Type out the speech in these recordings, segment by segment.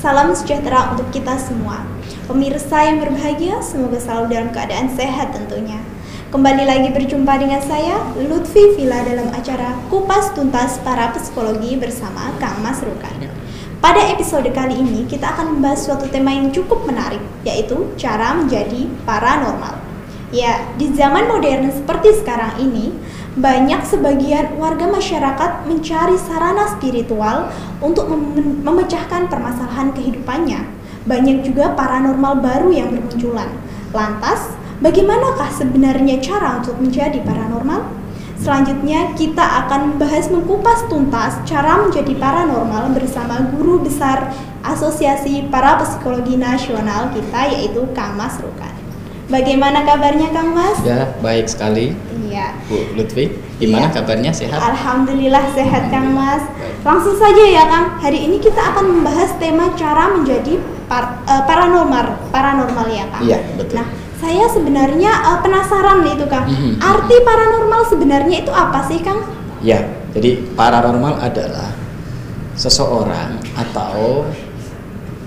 Salam sejahtera untuk kita semua. Pemirsa yang berbahagia, semoga selalu dalam keadaan sehat tentunya. Kembali lagi berjumpa dengan saya, Lutfi Villa dalam acara Kupas Tuntas Para Psikologi bersama Kang Mas Rukan. Pada episode kali ini, kita akan membahas suatu tema yang cukup menarik, yaitu cara menjadi paranormal. Ya, di zaman modern seperti sekarang ini, banyak sebagian warga masyarakat mencari sarana spiritual untuk mem- memecahkan permasalahan kehidupannya. Banyak juga paranormal baru yang bermunculan. Lantas, bagaimanakah sebenarnya cara untuk menjadi paranormal? Selanjutnya, kita akan membahas mengkupas tuntas cara menjadi paranormal bersama guru besar Asosiasi Para Psikologi Nasional kita yaitu Kang Mas Rukan. Bagaimana kabarnya Kang Mas? Ya, baik sekali. Iya. Bu Lutfi, gimana Iya. kabarnya? Sehat? Alhamdulillah sehat Kang Mas. Langsung saja ya Kang. Hari ini kita akan membahas tema cara menjadi par- eh, paranormal, paranormal ya Kang. Iya, betul. Nah, saya sebenarnya eh, penasaran nih itu Kang. Mhm. Arti paranormal sebenarnya itu apa sih Kang? Ya, jadi paranormal adalah seseorang atau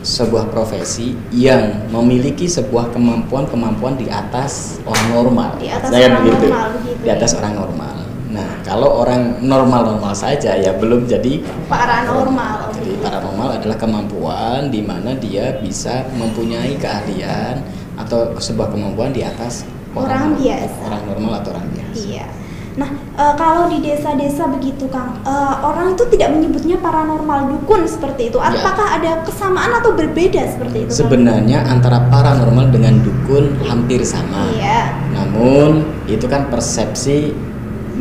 sebuah profesi yang memiliki sebuah kemampuan-kemampuan di atas orang normal. Di atas Saya orang begitu. normal, begitu Di atas ya. orang normal. Nah, kalau orang normal-normal saja ya belum jadi Paranormal. Jadi paranormal adalah kemampuan di mana dia bisa mempunyai keahlian atau sebuah kemampuan di atas Orang normal. biasa. Orang normal atau orang biasa. Iya. Nah, eh, kalau di desa-desa begitu, Kang, eh, orang itu tidak menyebutnya paranormal dukun seperti itu. Ya. Apakah ada kesamaan atau berbeda seperti itu? Sebenarnya antara paranormal dengan dukun hampir sama. Iya. Namun itu kan persepsi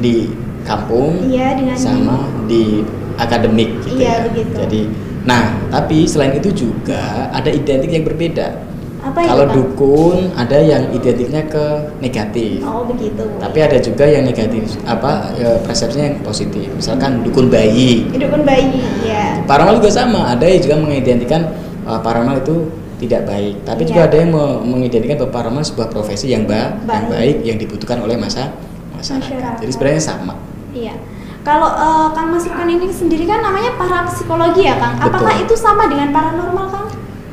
di kampung Iya, dengan sama di akademik gitu Iya, ya. begitu. Jadi nah, tapi selain itu juga ada identik yang berbeda. Apa itu, Kalau Kang? dukun ada yang identiknya ke negatif. Oh, begitu. Tapi ada juga yang negatif apa ya, persepsinya yang positif. Misalkan dukun bayi. Dukun bayi, ya. Paranormal juga sama. Ada yang juga mengidentikan uh, paranormal itu tidak baik. Tapi Iya. juga ada yang me- mengidentikan bahwa paranormal sebuah profesi yang, ba- yang Baik. baik yang dibutuhkan oleh masa masyarakat. Masyarakat. Jadi sebenarnya sama. Iya. Kalau eh, Kang Mas Rukan ini sendiri kan namanya para psikologi ya, Kang. Apakah Betul. itu sama dengan paranormal, Kang?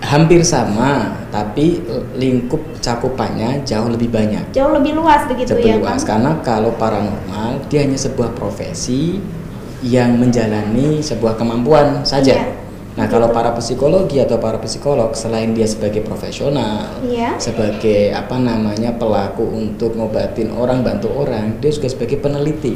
Hampir sama, tapi lingkup cakupannya jauh lebih banyak. Jauh lebih luas begitu Jauh ya, lebih luas. Karena kalau paranormal dia hanya sebuah profesi yang menjalani sebuah kemampuan saja. Iya. Nah, kalau para psikologi atau para psikolog selain dia sebagai profesional, Iya. sebagai apa namanya pelaku untuk ngobatin orang, bantu orang, dia juga sebagai peneliti.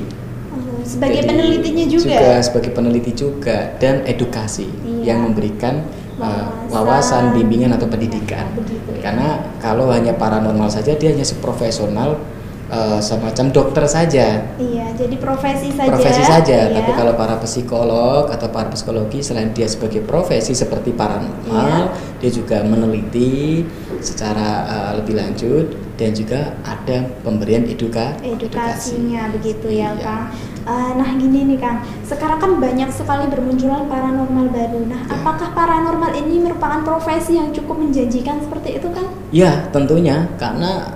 Oh, sebagai Jadi, penelitinya juga. sebagai peneliti juga dan edukasi Iya. yang memberikan Wawasan. wawasan, bimbingan atau pendidikan. Begitu ya. Karena kalau hanya paranormal saja dia hanya seprofesional uh, semacam dokter saja. Iya, jadi profesi saja. Profesi saja, Iya. tapi kalau para psikolog atau para psikologi selain dia sebagai profesi seperti paranormal, Iya. dia juga meneliti secara uh, lebih lanjut dan juga ada pemberian eduka edukasinya begitu ya Iya. Kang. Eh, nah gini nih Kang, sekarang kan banyak sekali bermunculan paranormal baru. Nah, Ya. apakah paranormal ini merupakan profesi yang cukup menjanjikan seperti itu Kang? Ya, tentunya karena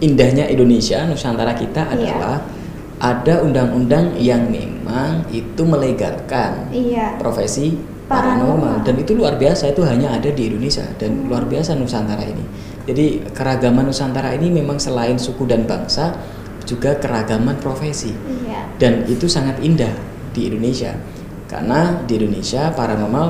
indahnya Indonesia Nusantara kita Iya. adalah ada undang-undang yang memang itu melegalkan Iya. profesi Paranormal. paranormal dan itu luar biasa itu hanya ada di Indonesia dan luar biasa Nusantara ini. Jadi keragaman Nusantara ini memang selain suku dan bangsa juga keragaman profesi Iya. dan itu sangat indah di Indonesia karena di Indonesia paranormal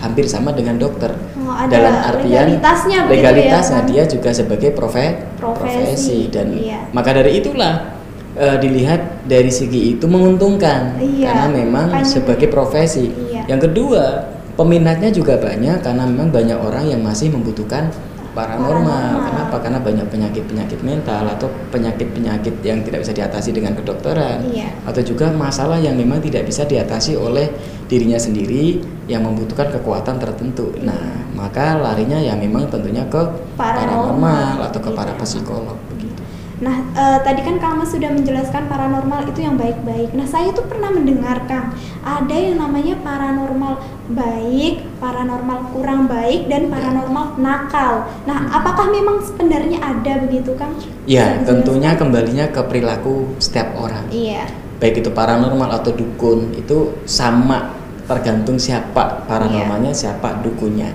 hampir sama dengan dokter Oh, ada dalam artian legalitasnya ya, legalitasnya Kang? dia juga sebagai profe- Profesi, dan iya. maka dari itulah eh, dilihat dari segi itu menguntungkan Iya, karena memang makanya. sebagai profesi Iya. yang kedua peminatnya juga banyak karena memang banyak orang yang masih membutuhkan paranormal. Kenapa? Karena banyak penyakit-penyakit mental atau penyakit-penyakit yang tidak bisa diatasi dengan kedokteran. Iya. Atau juga masalah yang memang tidak bisa diatasi oleh dirinya sendiri yang membutuhkan kekuatan tertentu. Nah, maka larinya ya memang tentunya ke Paranormal, paranormal atau ke para gitu. psikolog begitu. Nah, eh, tadi kan Mas sudah menjelaskan paranormal itu yang baik-baik. Nah, saya tuh pernah mendengar Kang, ada yang namanya paranormal baik, paranormal kurang baik, dan paranormal nakal. Nah, Hmm. apakah memang sebenarnya ada begitu Kang? Ya, tentunya kembalinya ke perilaku setiap orang. Iya, Baik itu paranormal atau dukun itu sama tergantung siapa paranormalnya, siapa dukunnya.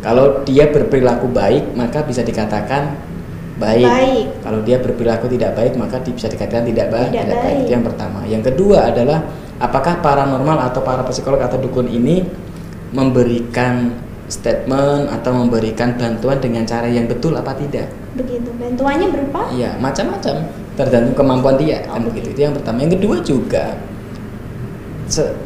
Kalau dia berperilaku baik, maka bisa dikatakan baik. Baik. Kalau dia berperilaku tidak baik, maka bisa dikatakan tidak, ba- Tidak tidak baik. baik. Itu yang pertama. Yang kedua adalah apakah paranormal atau para psikolog atau dukun ini memberikan statement atau memberikan bantuan dengan cara yang betul apa tidak? begitu. Bantuannya berupa Iya, macam-macam tergantung kemampuan dia kan Oh, begitu. Itu yang pertama. Yang kedua juga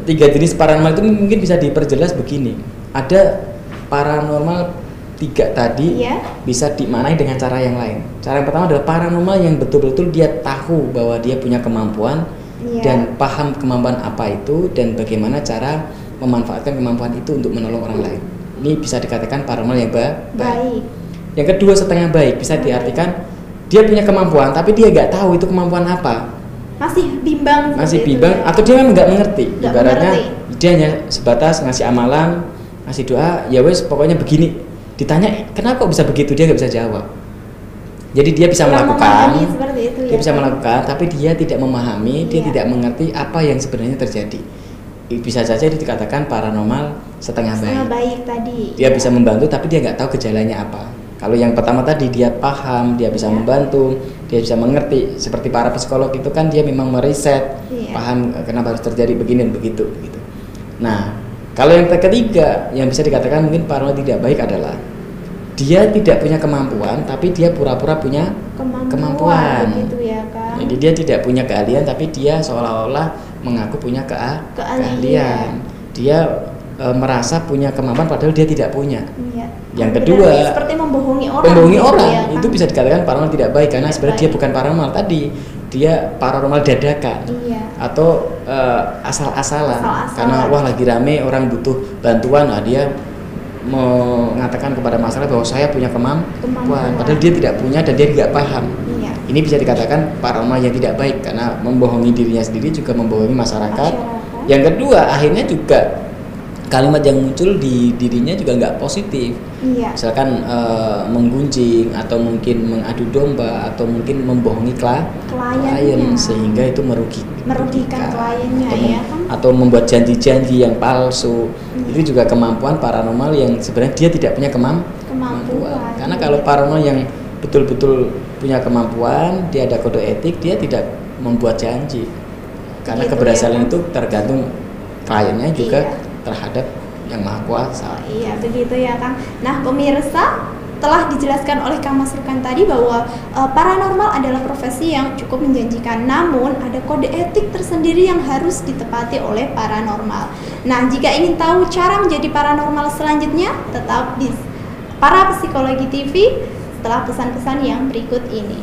tiga jenis paranormal itu mungkin bisa diperjelas begini. Ada paranormal tiga tadi Iya. bisa dimaknai dengan cara yang lain. Cara yang pertama adalah paranormal yang betul-betul dia tahu bahwa dia punya kemampuan Iya. dan paham kemampuan apa itu dan bagaimana cara memanfaatkan kemampuan itu untuk menolong orang lain. Ini bisa dikatakan paranormal yang ba- baik. yang kedua setengah baik bisa diartikan dia punya kemampuan tapi dia nggak tahu itu kemampuan apa, Masih bimbang. masih seperti itu bimbang ya. atau dia memang nggak mengerti. Nggak Ibaratnya mengerti. dia hanya sebatas ngasih amalan, ngasih doa, ya wes pokoknya begini. Ditanya kenapa kok bisa begitu dia nggak bisa jawab. Jadi dia bisa Kurang melakukan, itu dia ya, bisa melakukan, tapi dia tidak memahami, dia Iya. tidak mengerti apa yang sebenarnya terjadi. Bisa saja dikatakan paranormal setengah baik Setengah baik tadi. dia bisa membantu tapi dia nggak tahu gejalanya apa kalau yang pertama tadi dia paham dia bisa Iya. membantu dia bisa mengerti seperti para psikolog itu kan dia memang meriset Iya. paham eh, kenapa harus terjadi begini dan begitu gitu nah kalau yang ketiga yang bisa dikatakan mungkin paranormal tidak baik adalah dia tidak punya kemampuan tapi dia pura-pura punya kemampuan, kemampuan. begitu ya kan. jadi dia tidak punya keahlian tapi dia seolah-olah mengaku punya kea- Keahlian. keahlian dia e, merasa punya kemampuan padahal dia tidak punya Iya. Yang kedua, seperti membohongi orang. membohongi gitu orang ya, kan? itu bisa dikatakan paranormal tidak baik karena Tidak sebenarnya dia baik. bukan paranormal tadi dia paranormal dadakan Iya. atau eh, asal-asalan Asal-asalan. karena wah lagi rame orang butuh bantuan nah dia mengatakan kepada masyarakat bahwa saya punya kemam- Kemampuan. kemampuan padahal dia tidak punya dan dia tidak paham Iya. Ini bisa dikatakan paranormal yang tidak baik karena membohongi dirinya sendiri juga membohongi masyarakat. Masyarakat. Yang kedua, akhirnya juga kalimat yang muncul di dirinya juga nggak positif. Iya. Misalkan eh, menggunjing atau mungkin mengadu domba atau mungkin membohongi kla- klien sehingga itu merugi, Merugikan kliennya, atau, ya kan? atau membuat janji-janji yang palsu. Hmm. Itu juga kemampuan paranormal yang sebenarnya dia tidak punya kemam- Kemampuan. Karena Iya. kalau paranormal yang betul-betul punya kemampuan, dia ada kode etik, dia tidak membuat janji. Karena Gitu keberhasilan ya, itu tergantung kliennya juga Iya. terhadap yang maha kuasa. Iya, begitu ya, Kang. Nah, pemirsa, telah dijelaskan oleh Kang Mas Rukan tadi bahwa eh, paranormal adalah profesi yang cukup menjanjikan, namun ada kode etik tersendiri yang harus ditepati oleh paranormal. Nah, jika ingin tahu cara menjadi paranormal selanjutnya, tetap di Para Psikologi TV setelah pesan-pesan yang berikut ini.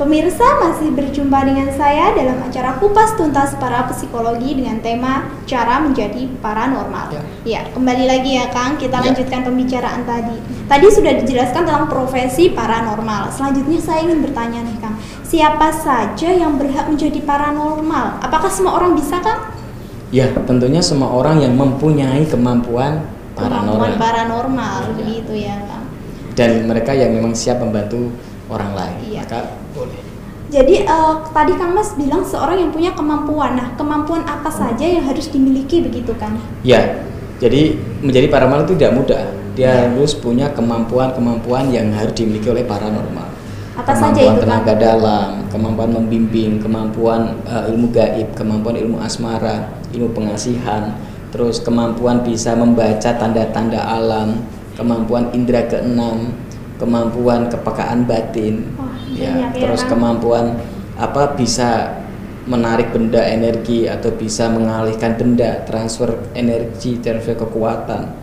Pemirsa masih berjumpa dengan saya dalam acara Kupas Tuntas Para Psikologi dengan tema Cara Menjadi Paranormal. Ya. Ya, kembali lagi ya Kang, kita Ya. lanjutkan pembicaraan tadi. Tadi sudah dijelaskan tentang profesi paranormal. Selanjutnya saya ingin bertanya nih Kang, siapa saja yang berhak menjadi paranormal? Apakah semua orang bisa Kang? Ya, tentunya semua orang yang mempunyai kemampuan Kemampuan paranormal paranormal, Ya. begitu ya Kang. dan mereka yang memang siap membantu orang lain, Iya. maka boleh. Jadi eh, tadi Kang Mas bilang seorang yang punya kemampuan. Nah, kemampuan apa saja yang harus dimiliki begitu Kang? Ya, jadi menjadi paranormal itu tidak mudah dia Iya. harus punya kemampuan-kemampuan yang harus dimiliki oleh paranormal. Apa saja kemampuan itu, tenaga Kang? dalam, kemampuan membimbing, kemampuan eh, ilmu gaib, kemampuan ilmu asmara, ilmu pengasihan, terus kemampuan bisa membaca tanda-tanda alam, kemampuan indera keenam, kemampuan kepekaan batin, ya, banyak ya, terus Kang. kemampuan apa bisa menarik benda energi atau bisa mengalihkan benda, transfer energi, transfer kekuatan.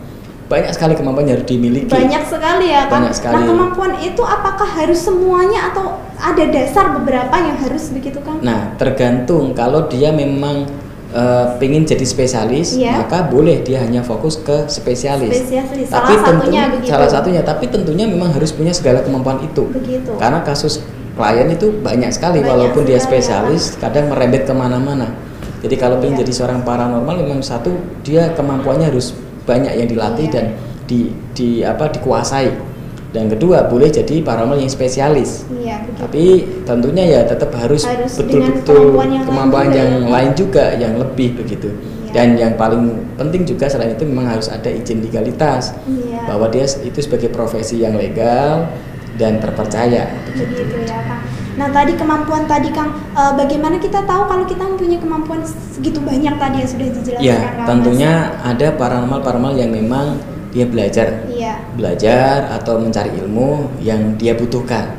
Banyak sekali kemampuan yang harus dimiliki. Banyak sekali ya kan. Banyak sekali. Nah kemampuan itu apakah harus semuanya atau ada dasar beberapa yang harus begitu kan? Nah, tergantung kalau dia memang eh, pengen jadi spesialis, Iya. maka boleh dia hanya fokus ke spesialis. Spesialis. Tapi Salah satunya tentu- begitu. salah satunya, tapi tentunya memang harus punya segala kemampuan itu. Begitu. Karena kasus klien itu banyak sekali, Banyak walaupun dia sekali, ya, spesialis, kadang merembet ke mana-mana. Jadi kalau Iya. pengen jadi seorang paranormal, memang satu dia kemampuannya harus banyak yang dilatih Iya. dan di, di apa dikuasai. Dan kedua boleh jadi paranormal yang spesialis. Iya begitu. Tapi tentunya ya tetap harus betul-betul kemampuan yang lain kemampuan juga yang ya. lain juga yang lebih begitu. Iya. Dan yang paling penting juga selain itu memang harus ada izin legalitas Iya. bahwa dia itu sebagai profesi yang legal dan terpercaya. begitu ya Kang. Nah tadi kemampuan tadi Kang, eh, bagaimana kita tahu kalau kita mempunyai kemampuan segitu banyak tadi yang sudah dijelaskan Ya, Kang? tentunya ada paranormal paranormal yang memang dia belajar Iya. belajar atau mencari ilmu yang dia butuhkan.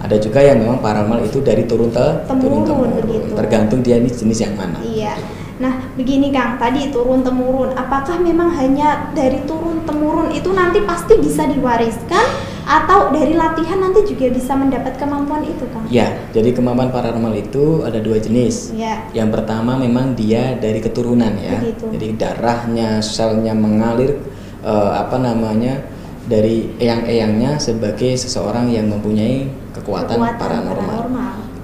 Ada juga yang memang paranormal itu dari turun ke Temurun, turun begitu. tergantung dia ini jenis yang mana. Iya. Nah, begini Kang, tadi turun temurun. Apakah memang hanya dari turun temurun itu nanti pasti bisa diwariskan atau dari latihan nanti juga bisa mendapat kemampuan itu, Kang? Ya, jadi kemampuan paranormal itu ada dua jenis. Iya. Yang pertama memang dia dari keturunan ya. Begitu. Jadi darahnya, selnya mengalir eh, apa namanya dari eyang-eyangnya sebagai seseorang yang mempunyai kekuatan, paranormal.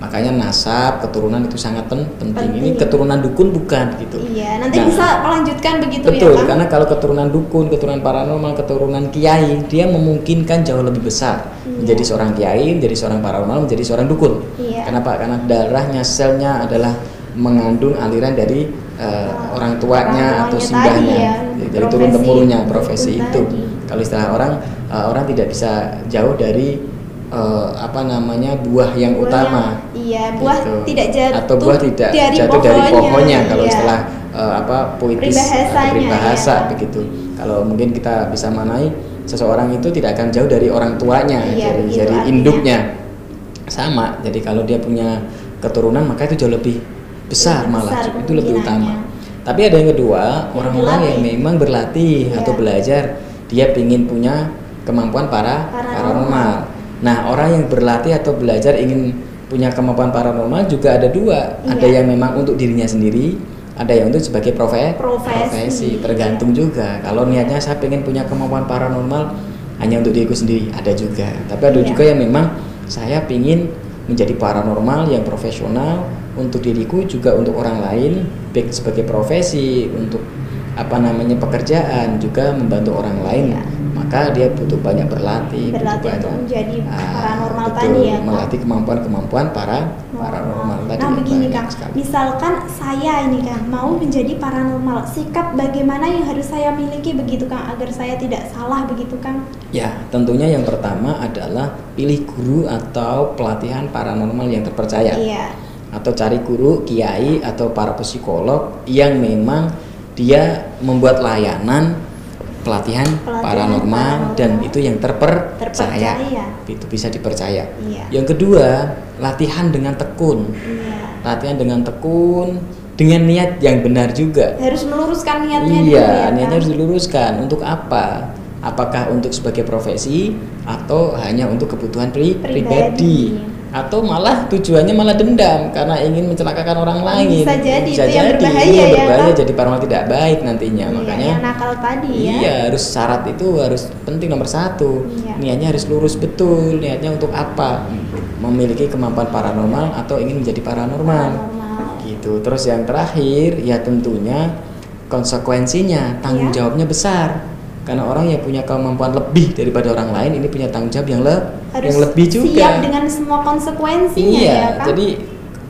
Makanya nasab, keturunan itu sangat pen- penting. Ini Penting. keturunan dukun bukan gitu. Iya, nanti Nah, bisa melanjutkan begitu Betul, ya, Kang? karena kalau keturunan dukun, keturunan paranormal, keturunan kiai, dia memungkinkan jauh lebih besar Iya. menjadi seorang kiai, menjadi seorang paranormal, menjadi seorang dukun. Iya. Kenapa? Karena darahnya, selnya adalah mengandung aliran dari eh, orang tuanya Orang atau simbahnya, tadi ya, dari profesi turun temurunnya itu profesi tadi. itu. Kalau istilah orang, eh, orang tidak bisa jauh dari eh, apa namanya buah yang Buah utama. yang- iya, buah Gitu. tidak jatuh atau buah tidak dari jatuh dari pohonnya, pohonnya kalau iya. istilah eh, apa puitis Peribahasanya, peribahasa ya. begitu. Kalau mungkin kita bisa manai seseorang itu tidak akan jauh dari orang tuanya, Iya, dari begitu dari induknya. Sama. Jadi kalau dia punya keturunan maka itu jauh lebih besar Lebih malah besar itu lebih utama. Tapi ada yang kedua, orang-orang yang memang berlatih Iya. atau belajar, dia ingin punya kemampuan para Paranormal. Nah, orang yang berlatih atau belajar ingin punya kemampuan paranormal juga ada dua. Ada Iya. yang memang untuk dirinya sendiri, ada yang untuk sebagai profe- Profesi. Tergantung juga. Kalau niatnya saya pengen punya kemampuan paranormal hanya untuk diriku sendiri, ada juga. Tapi ada Iya. juga yang memang saya ingin menjadi paranormal yang profesional untuk diriku juga untuk orang lain, baik sebagai profesi, untuk apa namanya pekerjaan juga membantu orang lain. Iya. Maka dia butuh banyak berlatih, butuh Berlatih banyak untuk menjadi Ah, paranormal betul, tadi ya, melatih kemampuan-kemampuan para paranormal tadi. Nah begini banyak Kang, sekali. misalkan saya ini Kang mau menjadi paranormal, sikap bagaimana yang harus saya miliki begitu Kang agar saya tidak salah begitu Kang? Ya, tentunya yang pertama adalah pilih guru atau pelatihan paranormal yang terpercaya. Iya. Atau cari guru, kiai atau para psikolog yang memang dia membuat layanan pelatihan, Pelatihan paranormal, paranormal. dan itu yang terpercaya. Terpercaya. Itu bisa dipercaya. Iya. Yang kedua, latihan dengan tekun. Iya. Latihan dengan tekun dengan niat yang benar juga. Harus meluruskan niatnya dulu Iya, ya, niatnya harus diluruskan. Untuk apa? Apakah untuk sebagai profesi atau hanya untuk kebutuhan pri- Pribadi. pribadi? Atau malah tujuannya malah dendam karena ingin mencelakakan orang lain. Bisa jadi, itu yang jadi, berbahaya ini yang ya, berbahaya Kang? jadi paranormal tidak baik nantinya. Iya, Makanya yang nakal tadi ya. Iya, harus syarat itu harus penting nomor satu. Iya. Niatnya harus lurus betul. Niatnya untuk apa? Memiliki kemampuan paranormal atau ingin menjadi paranormal. Paranormal. Gitu. Terus yang terakhir ya tentunya konsekuensinya tanggung Iya. jawabnya besar. Karena orang yang punya kemampuan lebih daripada orang lain ini punya tanggung jawab yang, le- Harus yang lebih juga. siap dengan semua konsekuensinya iya, ya Kang? jadi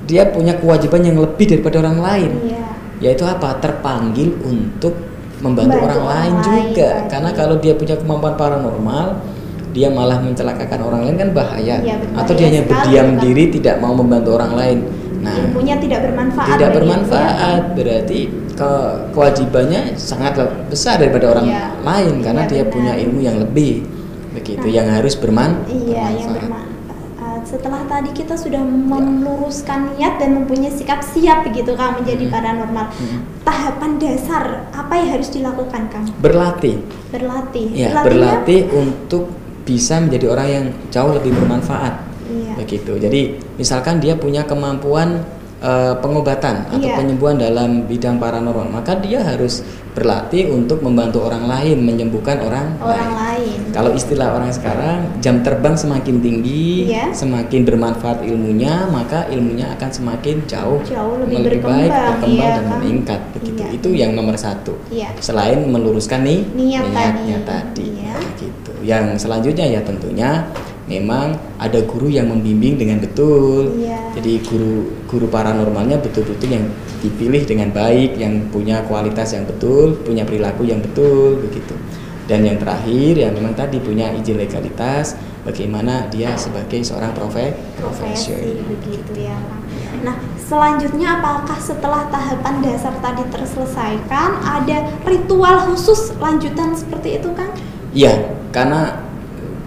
dia punya kewajiban yang lebih daripada orang lain Iya. yaitu apa terpanggil untuk membantu, Membantu orang, orang lain lain juga tadi. karena kalau dia punya kemampuan paranormal dia malah mencelakakan orang lain kan bahaya Iya, berbahaya atau dia hanya sekali, berdiam Kak. diri tidak mau membantu orang lain nah ilmunya tidak bermanfaat tidak dia. bermanfaat berarti ke kewajibannya sangat besar daripada orang Iya. lain karena Iya, dia benar. punya ilmu yang lebih begitu Nah, yang harus berman Iya, yang bermanfaat. Setelah tadi kita sudah meluruskan niat dan mempunyai sikap siap begitu Kang menjadi Hmm. paranormal. Hmm. Tahapan dasar apa yang harus dilakukan Kang? berlatih Berlatih. ya Berlatihnya- berlatih untuk bisa menjadi orang yang jauh lebih bermanfaat Iya. Begitu jadi misalkan dia punya kemampuan eh, pengobatan atau Iya. penyembuhan dalam bidang paranormal maka dia harus berlatih untuk membantu orang lain menyembuhkan orang, Orang lain. kalau istilah orang sekarang jam terbang semakin tinggi Iya. semakin bermanfaat ilmunya maka ilmunya akan semakin jauh Jauh lebih baik berkembang, berkembang iya dan kan? meningkat begitu Iya. itu yang nomor satu Iya. selain meluruskan nih Niat niatnya tadi. tadi, Iya. gitu yang selanjutnya ya tentunya memang ada guru yang membimbing dengan betul Iya. jadi guru guru paranormalnya betul-betul yang dipilih dengan baik yang punya kualitas yang betul punya perilaku yang betul begitu dan yang terakhir yang memang tadi punya izin legalitas bagaimana dia sebagai seorang profe profesi begitu ya. Nah, selanjutnya apakah setelah tahapan dasar tadi terselesaikan ada ritual khusus lanjutan seperti itu Kang? Iya, karena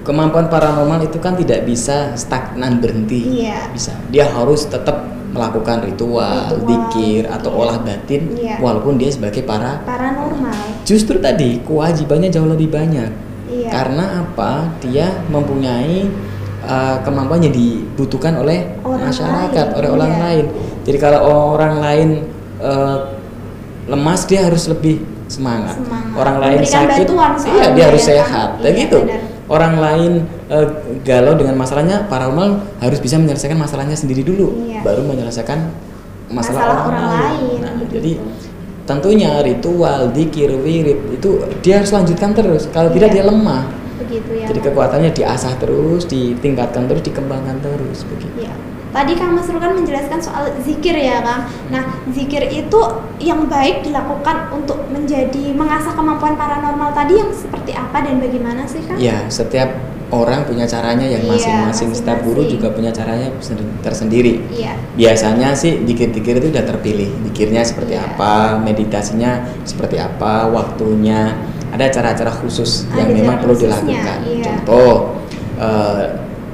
kemampuan paranormal itu kan tidak bisa stagnan berhenti. Iya. Bisa. Dia harus tetap melakukan ritual, Ritual, zikir atau iya. olah batin Iya. walaupun dia sebagai para Paranormal. justru tadi kewajibannya jauh lebih banyak. Iya. Karena apa? Dia mempunyai uh, kemampuan yang dibutuhkan oleh Orang masyarakat, lain, oleh orang iya. lain. Jadi kalau orang lain uh, lemas dia harus lebih semangat. Semangat. Orang lain Memberikan sakit, iya dia harus ya kan? sehat. Dan Iya, gitu. benar. Orang lain uh, galau dengan masalahnya, paranormal harus bisa menyelesaikan masalahnya sendiri dulu, Iya. baru menyelesaikan masalah, Masalah orang, orang lain. lain, Nah, begitu. jadi tentunya ritual, dikir, wirid itu dia harus lanjutkan terus. Kalau tidak Iya. dia lemah. Begitu ya. Jadi kekuatannya diasah terus, ditingkatkan terus, dikembangkan terus begitu. Iya. Tadi Kang Mas Rukan menjelaskan soal zikir ya Kang. Nah, zikir itu yang baik dilakukan untuk menjadi mengasah kemampuan paranormal tadi yang seperti apa dan bagaimana sih Kang? Ya, setiap orang punya caranya yang Iya, masing-masing. Setiap guru juga punya caranya sen- tersendiri. Iya. Biasanya sih dikir-dikir itu udah terpilih. Dikirnya seperti Iya. apa, meditasinya seperti apa, waktunya. Ada cara-cara khusus yang Ada memang cara perlu khususnya, dilakukan. iya. Contoh, eh,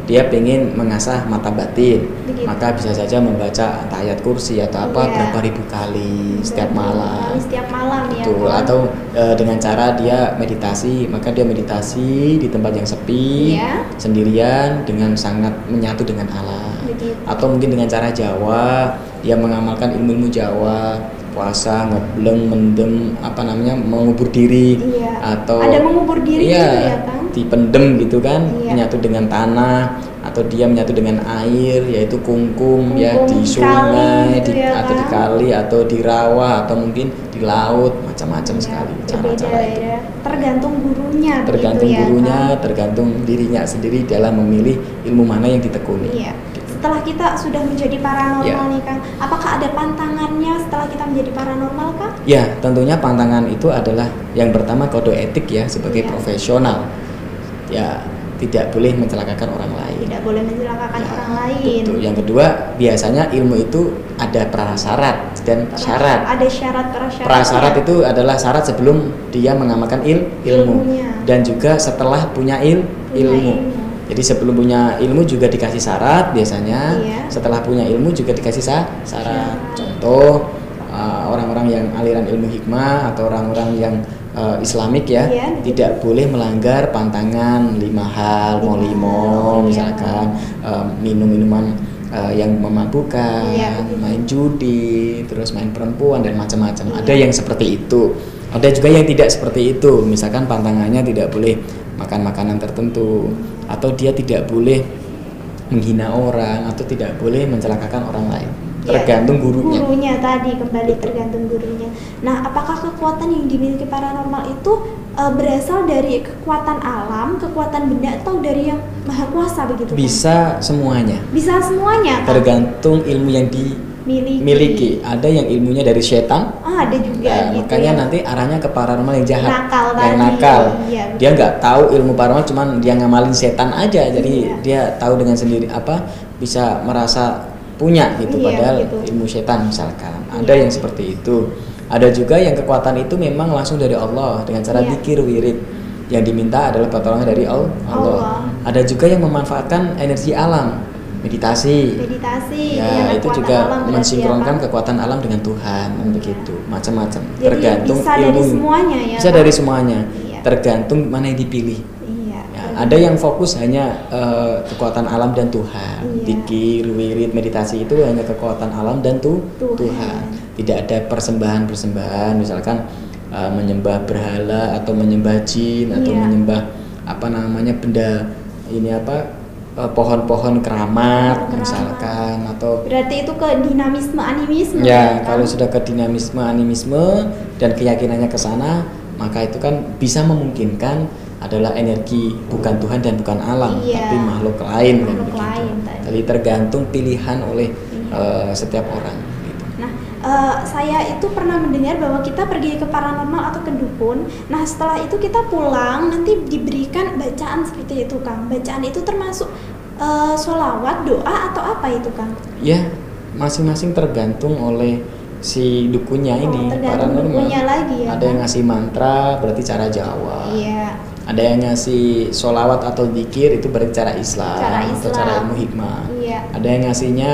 dia pengen mengasah mata batin, Begitu. maka bisa saja membaca ayat kursi atau apa Iya. berapa ribu kali setiap malam. Setiap malam ya. Betul. Kang? Atau eh, dengan cara dia meditasi, maka dia meditasi di tempat yang sepi, Iya. sendirian dengan sangat menyatu dengan alam. Begitu. Atau mungkin dengan cara Jawa, dia mengamalkan ilmu-ilmu Jawa, puasa, ngebleng, mendem, apa namanya, mengubur diri Iya. atau Ada mengubur diri iya, gitu ya? Dipendem gitu kan, Iya. menyatu dengan tanah atau dia menyatu dengan air yaitu kungkum, ya Kungkum, di sungai gitu di- ya, atau di kali atau di rawa atau mungkin di laut macam-macam Ya, sekali cara-cara itu ya. Tergantung gurunya tergantung ya, gurunya Kang? tergantung dirinya sendiri dalam memilih ilmu mana yang ditekuni Iya. Setelah kita sudah menjadi paranormal Iya. nih Kang, apakah ada pantangannya setelah kita menjadi paranormal Kang? ya tentunya pantangan itu adalah yang pertama kode etik ya sebagai Iya. profesional ya tidak boleh mencelakakan orang lain Tidak boleh mencelakakan Ya, orang lain. betul. yang kedua biasanya ilmu itu ada prasyarat dan syarat Ada syarat prasyarat. prasyarat itu adalah syarat sebelum dia mengamalkan il ilmu Ilmunya. dan juga setelah punya il Punya ilmu. ilmu. Jadi sebelum punya ilmu juga dikasih syarat biasanya. Iya. Setelah punya ilmu juga dikasih syarat. Syarat. Contoh uh, orang-orang yang aliran ilmu hikmah atau orang-orang yang uh, Islamik ya Iya. tidak boleh melanggar pantangan lima hal, mau Lima limo iya. misalkan um, minum minuman uh, yang memabukkan, begitu. main judi, terus main perempuan dan macam-macam. Iya. Ada yang seperti itu. Ada juga yang tidak seperti itu. Misalkan pantangannya tidak boleh makan makanan tertentu atau dia tidak boleh menghina orang atau tidak boleh mencelakakan orang lain. Ya, Tergantung gurunya. Gurunya tadi kembali tergantung gurunya. Nah, apakah kekuatan yang dimiliki paranormal itu eh, berasal dari kekuatan alam, kekuatan benda atau dari yang maha kuasa begitu? Bisa semuanya. Bisa semuanya. Kang? Tergantung ilmu yang di miliki. miliki. Ada yang ilmunya dari setan. Ah, ada juga Nah, gitu makanya ya. nanti arahnya ke paranormal yang jahat, Nakal yang tadi. nakal. Iya, dia nggak tahu ilmu paranormal, cuman dia ngamalin setan aja. Jadi Iya. dia tahu dengan sendiri apa bisa merasa punya gitu. Iya, padahal gitu. ilmu setan misalkan. Ada Iya. yang seperti itu. Ada juga yang kekuatan itu memang langsung dari Allah dengan cara Iya. dikir wirid. Yang diminta adalah pertolongan dari Al- Allah. Allah. Ada juga yang memanfaatkan energi alam, meditasi. meditasi Ya, dengan itu juga mensinkronkan kekuatan alam dengan Tuhan, Iya. begitu, macam-macam. Tergantung bisa dari ilmu. semuanya ya, Bisa dari semuanya. Iya. Tergantung mana yang dipilih. Ada yang fokus hanya eh, kekuatan alam dan Tuhan. Iya. Dikir, wirid, meditasi itu hanya kekuatan alam dan tu Tuhan. Tuhan. Tidak ada persembahan-persembahan, misalkan eh, menyembah berhala atau menyembah jin atau Iya. menyembah apa namanya benda ini apa eh, pohon-pohon keramat Keramat. misalkan atau Berarti itu ke dinamisme animisme Ya, Kang? kalau sudah ke dinamisme, animisme dan keyakinannya ke sana, maka itu kan bisa memungkinkan adalah energi bukan Tuhan dan bukan alam, Iya. tapi makhluk lain kan Makhluk begitu. lain tadi. Jadi tergantung pilihan oleh Iya. eh, setiap orang. gitu. Nah, eh, saya itu pernah mendengar bahwa kita pergi ke paranormal atau ke dukun. Nah, setelah itu kita pulang nanti diberikan bacaan seperti itu, Kang. Bacaan itu termasuk eh, sholawat, doa atau apa itu, Kang? Ya, masing-masing tergantung oleh si dukunnya Oh, ini tergantung dukunnya lagi ya, Ada yang kan? ngasih mantra berarti cara Jawa. Iya. Ada yang ngasih solawat atau dikir itu berarti cara Islam, Cara atau cara Islam. ilmu hikmah. Iya. Ada yang ngasihnya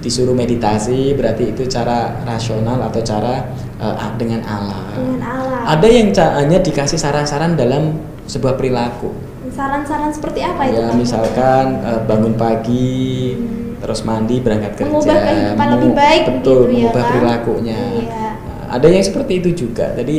disuruh meditasi berarti itu cara rasional atau cara eh, dengan alam. Dengan alam. Ada yang ca- hanya dikasih saran-saran dalam sebuah perilaku. Saran-saran seperti apa itu, Ya misalkan eh, bangun pagi, Hmm. terus mandi berangkat kerja, Mengubah kehidupan lebih baik betul, begitu ya, mengubah Kang? perilakunya. Iya. Nah, ada yang seperti itu juga. Jadi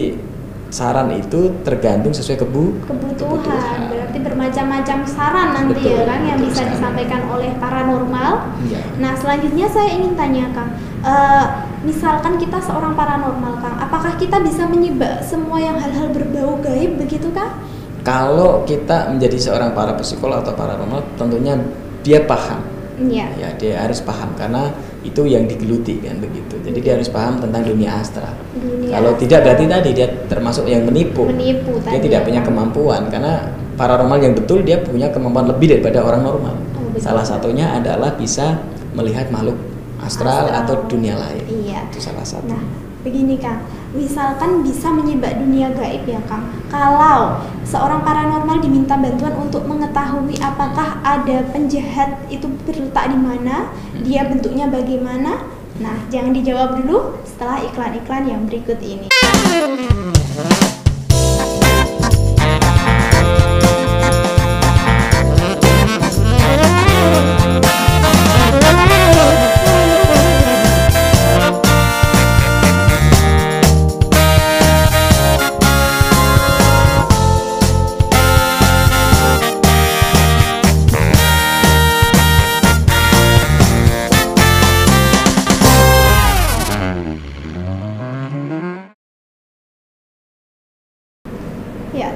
saran itu tergantung sesuai kebu kebutuhan. Berarti bermacam-macam saran nanti Betul, ya, Kang, yang betul bisa sekali. disampaikan oleh paranormal. Iya. Nah, selanjutnya saya ingin tanya, Kang. Eh, misalkan kita seorang paranormal, Kang, apakah kita bisa menyebak semua yang hal-hal berbau gaib begitu, Kang? Kalau kita menjadi seorang para psikolog atau paranormal, tentunya dia paham. Iya. Ya, dia harus paham karena itu yang digeluti kan begitu. Jadi dia harus paham tentang dunia astral. Dunia Kalau astral. tidak berarti tadi dia termasuk yang menipu. Menipu Dia tadi tidak ya, punya kemampuan karena paranormal yang betul dia punya kemampuan lebih daripada orang normal. Oh, betul. Salah satunya adalah bisa melihat makhluk astral, Astral. atau dunia lain. Iya. Itu salah satu. Nah, begini Kang, misalkan bisa menyebak dunia gaib ya Kang. Kalau seorang paranormal diminta bantuan untuk mengetahui apakah ada penjahat itu berletak di mana, dia bentuknya bagaimana. Nah, jangan dijawab dulu setelah iklan-iklan yang berikut ini.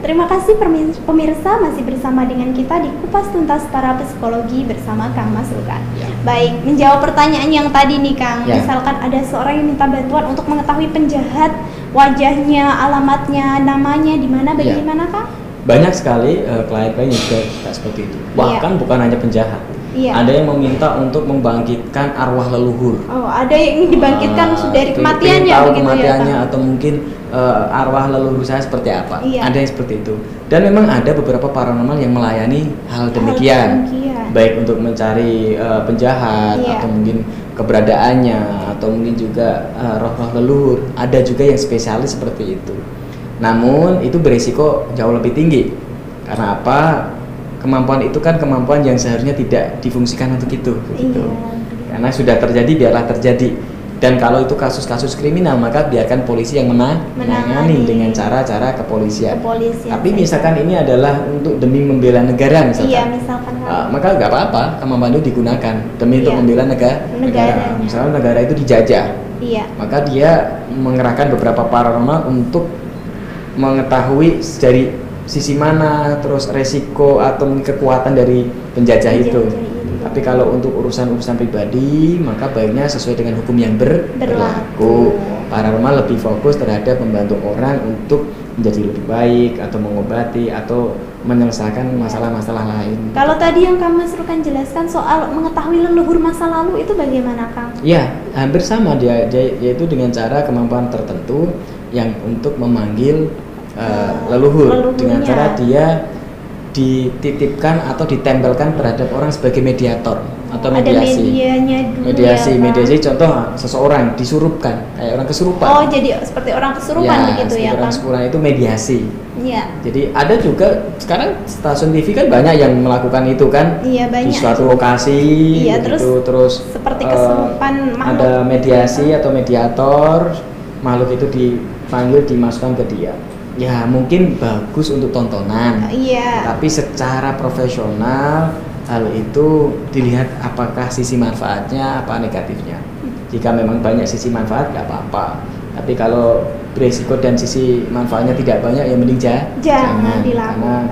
Terima kasih pemirsa masih bersama dengan kita di Kupas Tuntas Para Psikologi bersama Kang Mas Rukan. Ya. Baik, menjawab pertanyaan yang tadi nih Kang. Ya. Misalkan ada seorang yang minta bantuan untuk mengetahui penjahat, wajahnya, alamatnya, namanya di mana, Ya. bagaimana Kang? Banyak sekali eh, klien-klien yang juga seperti itu. Bahkan bukan hanya penjahat. Iya. Ada yang meminta untuk membangkitkan arwah leluhur. Oh, ada yang dibangkitkan Ah, dari pengen- kematiannya pengen tahu begitu ya kematiannya Kang? atau mungkin eh, arwah leluhur saya seperti apa. Iya. Ada yang seperti itu. Dan memang ada beberapa paranormal yang melayani hal demikian. demikian. Baik untuk mencari eh, penjahat Iya. atau mungkin keberadaannya atau mungkin juga eh, roh-roh leluhur. Ada juga yang spesialis seperti itu. Namun itu berisiko jauh lebih tinggi. Karena apa? Kemampuan itu kan kemampuan yang seharusnya tidak difungsikan untuk itu. begitu. Iya. Karena sudah terjadi biarlah terjadi. Dan kalau itu kasus-kasus kriminal maka biarkan polisi yang mena- menangani Menangani. dengan cara-cara kepolisian. Kepolisian Tapi saja. misalkan ini adalah untuk demi membela negara misalkan. Iya, misalkan. Ah, maka nggak apa-apa kemampuan itu digunakan demi untuk Iya. membela negara. Negaranya. Misalnya negara itu dijajah, Iya. maka dia mengerahkan beberapa paranormal untuk mengetahui dari sisi mana terus resiko atau kekuatan dari penjajah itu. Penjajah itu. Tapi Tapi kalau untuk urusan-urusan pribadi, maka baiknya sesuai dengan hukum yang ber- Berlaku. berlaku. Paranormal lebih fokus terhadap membantu orang untuk menjadi lebih baik atau mengobati atau menyelesaikan masalah-masalah lain. Kalau tadi yang kamu serukan jelaskan soal mengetahui leluhur masa lalu itu bagaimana Kang? Ya, hampir sama dia, dia yaitu dengan cara kemampuan tertentu yang untuk memanggil uh, leluhur Leluhurnya. dengan cara dia dititipkan atau ditempelkan terhadap orang sebagai mediator atau Ada mediasi. medianya dulu mediasi, ya, mediasi contoh seseorang disurupkan kayak orang kesurupan. Oh, jadi seperti orang kesurupan begitu seperti ya orang kesurupan itu mediasi. Iya. Jadi ada juga sekarang stasiun TV kan banyak yang melakukan itu kan Iya, banyak. di suatu lokasi Iya, begitu, terus terus seperti eh, kesurupan makhluk. ada mediasi atau mediator makhluk itu dipanggil dimasukkan ke dia ya mungkin bagus untuk tontonan. Iya. tapi secara profesional hal itu dilihat apakah sisi manfaatnya apa negatifnya. Jika memang banyak sisi manfaat nggak apa-apa. Tapi kalau beresiko dan sisi manfaatnya tidak banyak ya mending ja- Jangan karena dilakukan.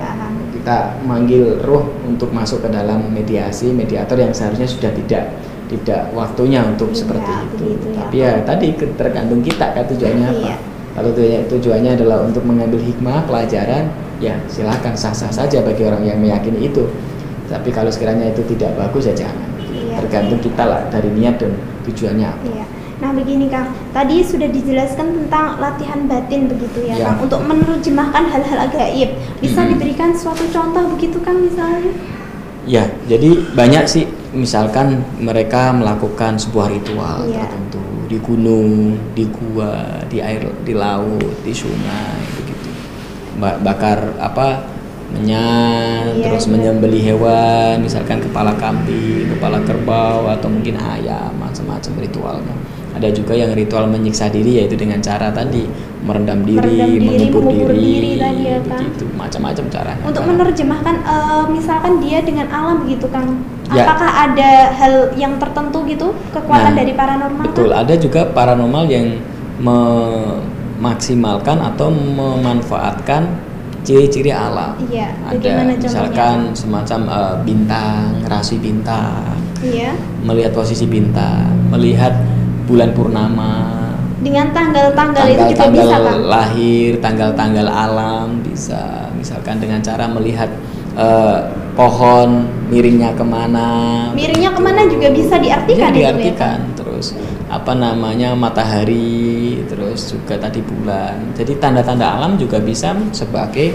kita manggil roh untuk masuk ke dalam mediasi mediator yang seharusnya sudah tidak tidak waktunya untuk Iya, seperti itu. begitu ya, tapi ya tadi ke- tergantung kita kan tujuannya apa. Iya. Kalau tujuannya, tujuannya adalah untuk mengambil hikmah pelajaran ya silakan sah-sah saja bagi orang yang meyakini itu tapi kalau sekiranya itu tidak bagus ya jangan Iya. tergantung kita lah dari niat dan tujuannya apa Iya. Nah begini Kang, tadi sudah dijelaskan tentang latihan batin begitu ya, Ya. Kang, untuk menerjemahkan hal-hal gaib. Bisa Mhm. diberikan suatu contoh begitu Kang misalnya? Ya, jadi banyak sih misalkan mereka melakukan sebuah ritual Iya. tertentu di gunung, di gua, di air, di laut, di sungai begitu. Ba- Bakar apa? menyan, Iya, terus iya. menyembelih hewan, misalkan kepala kambing, kepala kerbau atau mungkin ayam, macam-macam ritualnya. Ada juga yang ritual menyiksa diri yaitu dengan cara tadi merendam diri, Merendam diri, mengubur mengubur diri, diri tadi ya, begitu, macam-macam caranya. Untuk Cara- menerjemahkan, eh, misalkan dia dengan alam begitu Kang, Ya. apakah ada hal yang tertentu gitu kekuatan Nah, dari paranormal? Betul, Kang? ada juga paranormal yang memaksimalkan atau memanfaatkan ciri-ciri alam. Iya, Ada misalkan semacam eh, bintang, rasi bintang, Iya. melihat posisi bintang, melihat bulan purnama, Dengan tanggal-tanggal itu juga bisa tanggal-tanggal Kang. lahir, tanggal-tanggal alam bisa, misalkan dengan cara melihat eh, pohon miringnya ke mana. Miringnya ke mana juga bisa diartikan Ya, itu ya, diartikan terus apa namanya matahari terus juga tadi bulan jadi tanda-tanda alam juga bisa sebagai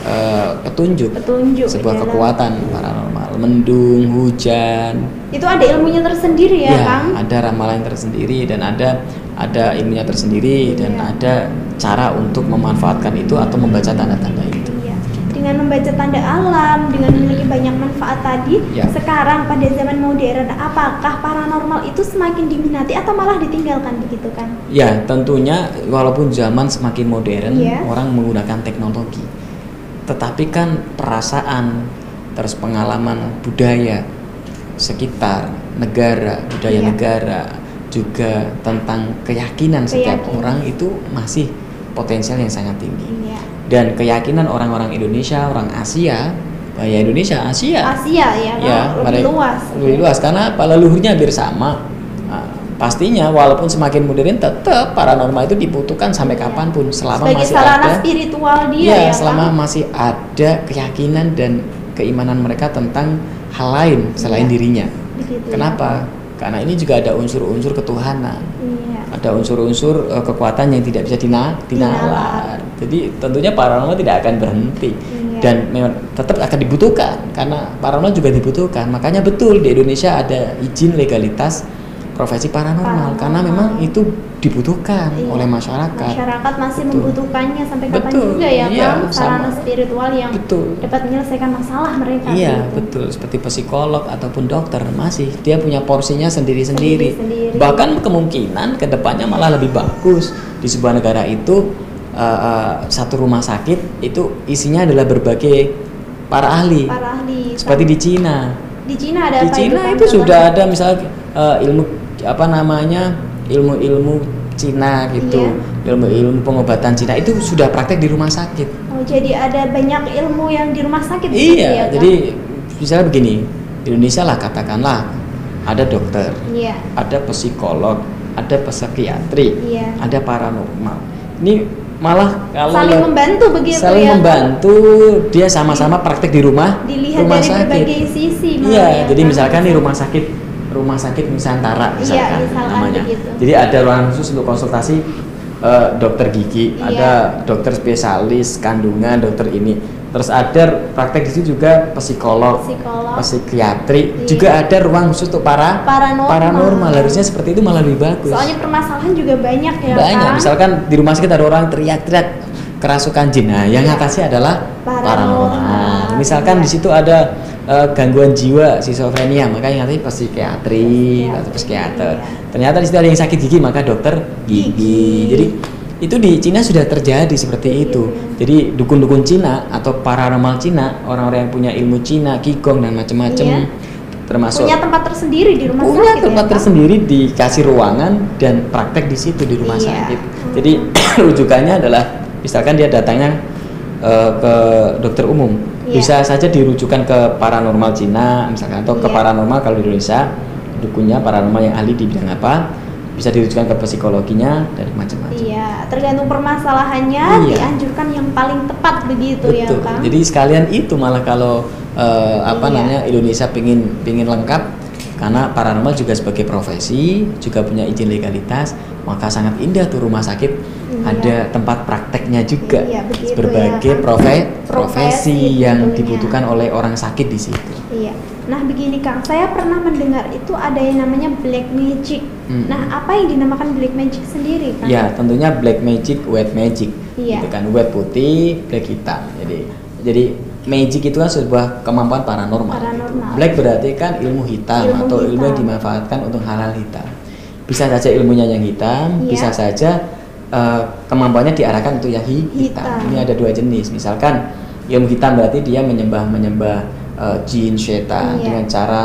eh, petunjuk Petunjuk sebuah dalam- kekuatan paranormal mendung hujan Itu ada ilmunya tersendiri ya, Kang? ada ramalan tersendiri dan ada ada ilmunya tersendiri dan Iya. ada cara untuk memanfaatkan itu atau membaca tanda-tanda itu. Dengan membaca tanda alam, dengan memiliki banyak manfaat tadi, Ya. sekarang pada zaman modern, apakah paranormal itu semakin diminati atau malah ditinggalkan begitu kan? Ya, tentunya walaupun zaman semakin modern, Iya. orang menggunakan teknologi. Tetapi kan perasaan, terus pengalaman budaya sekitar negara, budaya Iya. negara, juga tentang keyakinan setiap Keyakinan. orang itu masih potensial yang sangat tinggi. Iya. Dan keyakinan orang-orang Indonesia, orang Asia, ya Indonesia, Asia, Asia ya, ya lebih mereka- luas. lebih luas. Karena apa? Leluhurnya hampir sama. Nah, pastinya walaupun semakin modern tetap paranormal itu dibutuhkan sampai Iya. kapan pun. Selama Sebagai masih sarana ada. spiritual dia Iya, ya, selama Kang? masih ada keyakinan dan keimanan mereka tentang hal lain selain Iya. dirinya. Begitu ya, kenapa karena ini juga ada unsur-unsur ketuhanan Iya. ada unsur-unsur eh, kekuatan yang tidak bisa dina dinalar. Jadi tentunya paranormal tidak akan berhenti Iya. dan memang tetap akan dibutuhkan karena paranormal juga dibutuhkan. Makanya betul di Indonesia ada izin legalitas profesi paranormal, Paranormal. karena memang itu dibutuhkan Iya. oleh masyarakat. Masyarakat masih Betul. membutuhkannya sampai kapan Betul, juga ya, iya, Kang? Sarana spiritual yang Betul. dapat menyelesaikan masalah mereka. Iya begitu. betul seperti psikolog ataupun dokter masih dia punya porsinya sendiri-sendiri. Bahkan kemungkinan ke depannya malah lebih bagus di sebuah negara itu uh, uh, satu rumah sakit itu isinya adalah berbagai para ahli Para ahli. seperti di Cina. di Cina ada Di apa Cina Kang? itu sudah ada misalnya uh, ilmu apa namanya ilmu-ilmu Cina gitu, Iya. ilmu-ilmu pengobatan Cina itu sudah praktek di rumah sakit. Oh, jadi ada banyak ilmu yang di rumah sakit begitu ya, Iya, Kang? jadi misalnya begini, di Indonesia lah katakanlah ada dokter, Iya. ada psikolog, ada psikiatri, Iya. ada paranormal. Ini malah kalau Saling membantu begitu saling ya. Membantu dia sama-sama praktek di rumah Dilihat rumah dari sakit. berbagai sisi. Iya, ya, jadi misalkan nih rumah sakit rumah sakit Nusantara Iya, misalkan, misalkan namanya. begitu. Jadi ada ruangan khusus untuk konsultasi eh, dokter gigi, Iya. ada dokter spesialis kandungan, dokter ini. Terus ada praktek di situ juga psikolog, Psikolog. psikiatri, Iya. juga ada ruang khusus untuk para Paranormal. Harusnya seperti itu malah lebih bagus. Soalnya permasalahan juga banyak ya Banyak, kan? misalkan di rumah sakit ada orang teriak-teriak kerasukan jin. Nah, yang Iya. ngatasi adalah Paranormal. paranormal. Misalkan Iya. di situ ada eh, gangguan jiwa, schizophrenia, maka yang ngatasi psikiatri Psikiatri, atau psikiater. iya. Ternyata di situ ada yang sakit gigi, maka dokter gigi. Jadi itu di Cina sudah terjadi seperti itu. Jadi dukun-dukun Cina atau paranormal Cina, orang-orang yang punya ilmu Cina, qigong dan macam-macam, Iya. termasuk punya tempat tersendiri di rumah punya sakit tempat ya, tersendiri dikasih ruangan dan praktek di situ di rumah Iya. sakit. Jadi rujukannya adalah misalkan dia datangnya eh, ke dokter umum, Iya. bisa saja dirujukan ke paranormal Cina misalkan atau ke Iya. paranormal kalau di Indonesia dukunnya paranormal yang ahli di bidang apa, bisa dirujukan ke psikologinya dan macam-macam. Iya, tergantung permasalahannya Iya. dianjurkan yang paling tepat begitu ya Betul. Kang. Jadi sekalian itu malah kalau eh, apa Iya. namanya Indonesia pingin pingin lengkap karena paranormal juga sebagai profesi juga punya izin legalitas maka sangat indah tuh rumah sakit Iya. ada tempat prakteknya juga Iya, begitu berbagai ya, profe- Profesi profesi yang tentunya. dibutuhkan oleh orang sakit di situ. Iya. Nah, begini Kang, saya pernah mendengar itu ada yang namanya black magic. Hmm. Nah, apa yang dinamakan black magic sendiri, Kang? Ya tentunya black magic, white magic, Iya. gitu kan white putih, black hitam. Jadi jadi magic itu kan sebuah kemampuan paranormal. Paranormal. Black berarti kan ilmu hitam Ilmu atau ilmu yang hitam. dimanfaatkan untuk hal-hal hitam. Bisa saja ilmunya yang hitam, Iya. bisa saja eh, kemampuannya diarahkan untuk yang hi- hitam. Hitam. Ini ada dua jenis. Misalkan ilmu hitam berarti dia menyembah menyembah eh, jin, setan Iya. dengan cara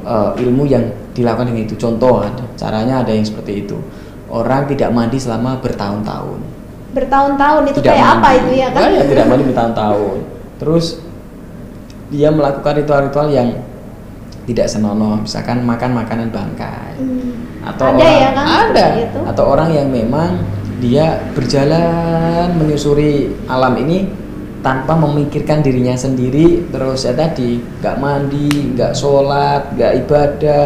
eh, ilmu yang dilakukan dengan itu. Contoh, ada- caranya ada yang seperti itu. Orang tidak mandi selama bertahun-tahun. Bertahun-tahun itu Tidak kayak apa mandi. itu ya, Kang? Oh, ya, tidak mandi bertahun-tahun. Terus dia melakukan ritual-ritual yang tidak senonoh, misalkan makan makanan bangkai. Hmm. Atau ada orang, ya kan ada itu? atau orang yang memang dia berjalan menyusuri alam ini tanpa memikirkan dirinya sendiri terus ya tadi nggak mandi nggak sholat nggak ibadah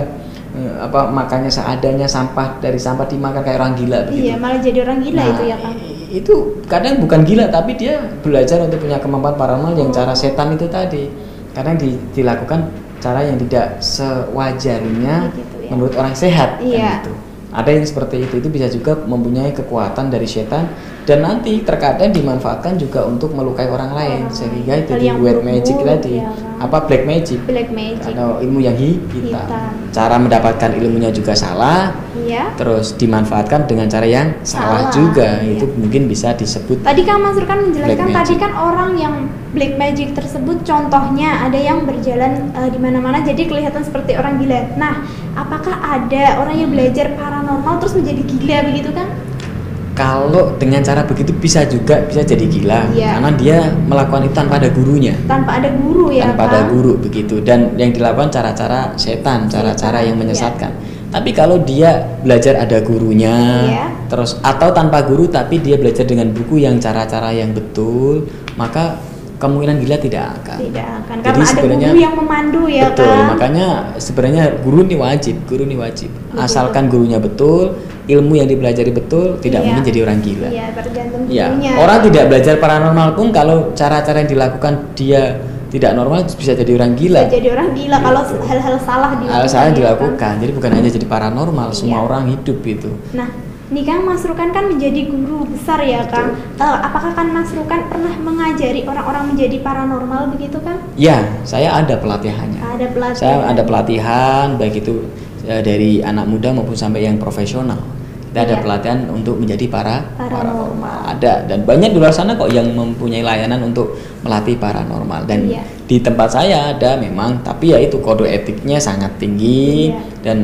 eh, apa makannya seadanya sampah dari sampah dimakan kayak orang gila begitu Iya, malah jadi orang gila Nah, itu ya, Kang. i- itu kadang bukan gila tapi dia belajar untuk punya kemampuan paranormal yang Oh. cara setan itu tadi kadang di- dilakukan cara yang tidak sewajarnya Begitu ya. menurut orang sehat kan Iya. gitu. Ada yang seperti itu itu bisa juga mempunyai kekuatan dari setan dan nanti terkadang dimanfaatkan juga untuk melukai orang lain sehingga itu di white magic tadi ya, kan. Apa black magic Black magic. atau ilmu yang hi- hitam. Hitam. cara mendapatkan ilmunya juga salah Iya. terus dimanfaatkan dengan cara yang salah, Salah, juga iya. itu mungkin bisa disebut Tadi Kang Mas Rukkan menjelaskan tadi kan orang yang black magic tersebut contohnya ada yang berjalan eh, di mana-mana jadi kelihatan seperti orang gila. Nah, apakah ada orang yang belajar paranormal terus menjadi gila begitu kan? Kalau dengan cara begitu bisa juga bisa jadi gila Iya. karena dia melakukan itu tanpa ada gurunya Tanpa ada guru ya tanpa ada guru begitu dan yang dilakukan cara-cara setan cara-cara yang iya. menyesatkan tapi kalau dia belajar ada gurunya Iya. terus atau tanpa guru tapi dia belajar dengan buku yang cara-cara yang betul maka kemungkinan gila tidak akan Tidak akan Jadi karena ada sebenarnya- guru yang memandu ya betul kan? makanya sebenarnya guru ini wajib guru ini wajib asalkan gurunya betul ilmu yang dipelajari betul tidak Iya. mungkin jadi orang gila Iya, tergantung Ya, orang tidak belajar paranormal pun kalau cara-cara yang dilakukan dia tidak normal bisa jadi orang gila. Bisa jadi orang gila kalau hal-hal salah dilakukan. Hal salah ya kan? dilakukan. Jadi bukan hanya jadi paranormal, semua Iya. orang hidup itu. Nah, nih Kang Mas Rukan kan menjadi guru besar ya Kang. Eh, apakah kan Mas Rukan pernah mengajari orang-orang menjadi paranormal begitu kan? Ya, saya ada pelatihannya. Ada pelatihan. Saya ada pelatihan baik itu eh, dari anak muda maupun sampai yang profesional. Kita ada Iya. pelatihan untuk menjadi para Paranormal. Ada dan banyak di luar sana kok yang mempunyai layanan untuk melatih paranormal dan Iya. di tempat saya ada memang tapi ya itu kode etiknya sangat tinggi Iya. dan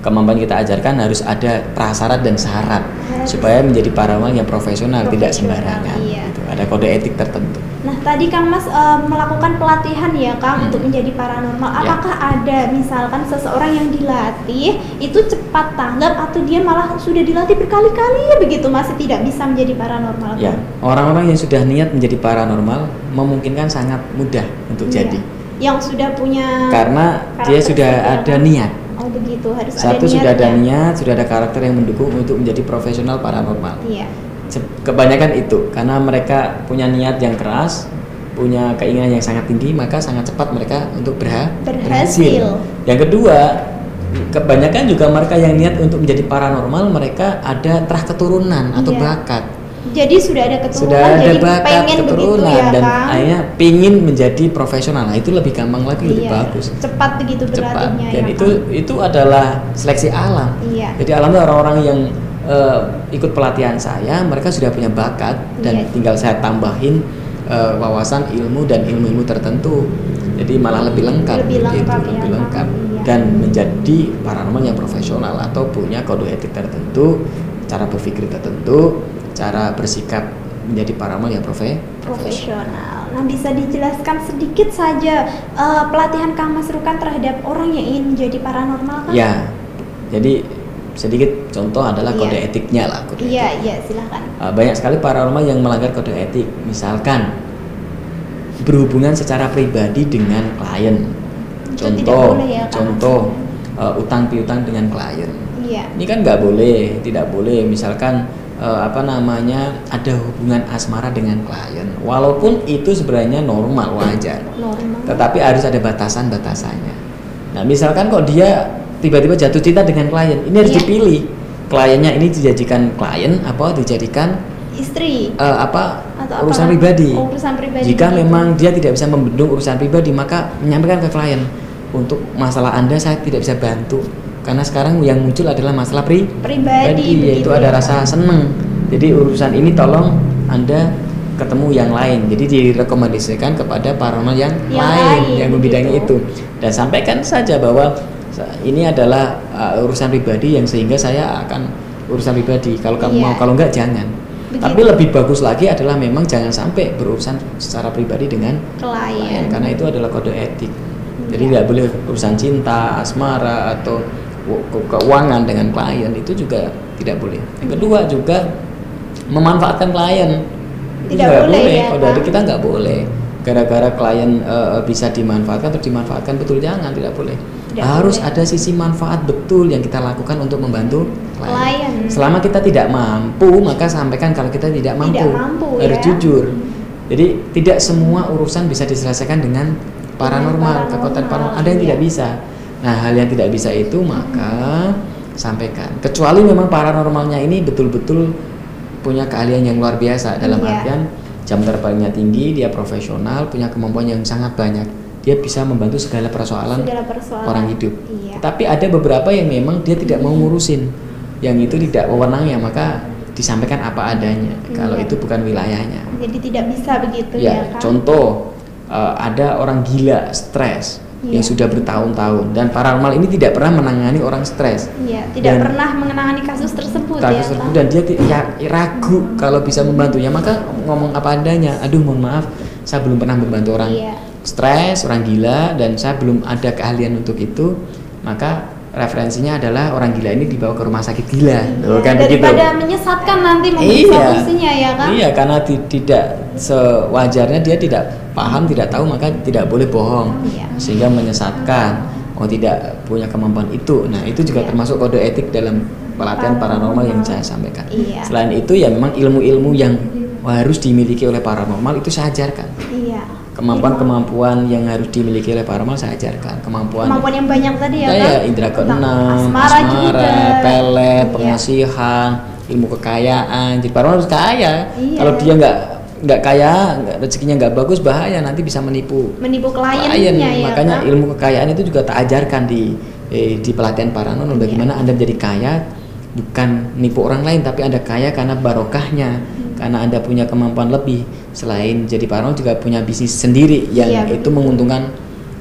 kemampuan kita ajarkan harus ada prasyarat dan syarat Harus. supaya menjadi paranormal yang profesional, tidak Profesional, sembarangan. iya. Gitu. Ada kode etik tertentu. Tadi Kang Mas uh, melakukan pelatihan ya Kang hmm. untuk menjadi paranormal. Ya. Apakah ya. ada misalkan seseorang yang dilatih itu cepat tanggap atau dia malah sudah dilatih berkali-kali begitu masih tidak bisa menjadi paranormal? Ya, orang-orang yang sudah niat menjadi paranormal memungkinkan sangat mudah untuk ya. jadi. Yang sudah punya Karena dia sudah ada niat. Oh begitu harus Satu ada sudah ada niat, sudah ada karakter yang mendukung untuk menjadi profesional paranormal. Iya kebanyakan itu karena mereka punya niat yang keras punya keinginan yang sangat tinggi maka sangat cepat mereka untuk berha berhasil. berhasil yang kedua kebanyakan juga mereka yang niat untuk menjadi paranormal mereka ada terah keturunan atau iya. bakat jadi sudah ada keturunan sudah ada jadi bakat pengen keturunan ya, dan kan? akhirnya pingin menjadi profesional nah itu lebih gampang lagi iya. lebih bagus cepat begitu cepat dan ya, itu kan? itu adalah seleksi alam iya. jadi alamnya orang-orang yang uh, ikut pelatihan saya, mereka sudah punya bakat dan yeah. tinggal saya tambahin uh, wawasan ilmu dan ilmu-ilmu tertentu. Jadi malah lebih lengkap, lebih lengkap, gitu, ya, lebih lengkap iya. dan menjadi paranormal yang profesional atau punya kode etik tertentu, cara berpikir tertentu, cara bersikap menjadi paranormal yang profe profesional. Nah, bisa dijelaskan sedikit saja uh, pelatihan Kang Mas Rukan terhadap orang yang ingin menjadi paranormal kan? Ya. Jadi sedikit contoh adalah kode yeah. etiknya lah kode iya etik. iya silahkan uh, banyak sekali paranormal yang melanggar kode etik. Misalkan berhubungan secara pribadi dengan klien. Itu contoh ya, contoh uh, utang piutang dengan klien. Iya. ini kan nggak boleh tidak boleh. Misalkan uh, apa namanya ada hubungan asmara dengan klien. Walaupun itu sebenarnya normal wajar. Normal. tetapi harus ada batasan batasannya nah misalkan kok dia tiba-tiba jatuh cinta dengan klien. Ini harus yeah. dipilih. Kliennya ini dijadikan klien apa dijadikan istri. uh, apa Atau urusan apa? pribadi. Oh, urusan pribadi jika memang dia tidak bisa membendung urusan pribadi maka menyampaikan ke klien. Untuk masalah anda saya tidak bisa bantu. Karena sekarang yang muncul adalah masalah pri pribadi yaitu ada ya, rasa seneng. Jadi urusan ini tolong anda ketemu yang lain. Jadi direkomendasikan kepada paranormal yang, yang lain, lain yang membidangi itu. Dan sampaikan saja bahwa ini adalah uh, urusan pribadi yang sehingga saya akan urusan pribadi. Kalau kamu iya. mau kalau enggak jangan. Begitu. tapi lebih bagus lagi adalah memang jangan sampai berurusan secara pribadi dengan klien, karena itu adalah kode etik. Jadi iya. tidak boleh urusan cinta asmara atau keuangan dengan klien itu juga tidak boleh. Yang kedua juga memanfaatkan klien. Tidak boleh, boleh. Ya, kalau dari kita nggak boleh. Gara-gara klien uh, bisa dimanfaatkan atau dimanfaatkan betul jangan tidak boleh tidak harus boleh. ada sisi manfaat betul yang kita lakukan untuk membantu klien. Selama kita tidak mampu, maka sampaikan kalau kita tidak mampu. Tidak mampu harus ya? jujur. Jadi tidak semua urusan bisa diselesaikan dengan paranormal, kekuatan paranormal. Ada yang iya. tidak bisa. Nah, hal yang tidak bisa itu maka sampaikan. Kecuali memang paranormalnya ini betul-betul punya keahlian yang luar biasa dalam iya. artian jam terbangnya tinggi, dia profesional, punya kemampuan yang sangat banyak dia bisa membantu segala persoalan, segala persoalan. orang hidup. Iya. Tapi ada beberapa yang memang dia tidak mau ngurusin, yang itu tidak wewenangnya maka disampaikan apa adanya. Iya. Kalau itu bukan wilayahnya. Jadi tidak bisa begitu ya. ya kan? Contoh uh, ada orang gila, stres. Iya. yang sudah bertahun-tahun dan paranormal ini tidak pernah menangani orang stres. Iya, tidak dan pernah menangani kasus tersebut kasus ya. tersebut dan dia ya, ragu hmm. kalau bisa membantunya maka ngomong apa adanya. Aduh, mohon maaf, saya belum pernah membantu orang. Iya stres, orang gila dan saya belum ada keahlian untuk itu, maka referensinya adalah orang gila ini dibawa ke rumah sakit gila, iya, kan daripada begitu. menyesatkan nanti iya, solusinya ya kan? Iya, karena tidak sewajarnya dia tidak paham, tidak tahu maka tidak boleh bohong, iya. sehingga menyesatkan. Oh tidak punya kemampuan itu, nah itu juga iya. termasuk kode etik dalam pelatihan paranormal yang saya sampaikan. Iya. Selain itu ya memang ilmu-ilmu yang harus dimiliki oleh paranormal itu saya ajarkan. Iya kemampuan-kemampuan yang harus dimiliki oleh paranormal saya ajarkan kemampuan kemampuan yang banyak tadi ya kan? indra keenam asmara, asmara pelet iya. pengasihan ilmu kekayaan jadi paranormal harus kaya iya. kalau dia nggak nggak kaya nggak rezekinya nggak bagus bahaya nanti bisa menipu menipu kliennya klien. ya makanya kan? ilmu kekayaan itu juga tak ajarkan di eh, di pelatihan paranormal iya. bagaimana anda menjadi kaya bukan nipu orang lain tapi anda kaya karena barokahnya hmm. Karena anda punya kemampuan lebih selain jadi paranormal juga punya bisnis sendiri yang iya, itu menguntungkan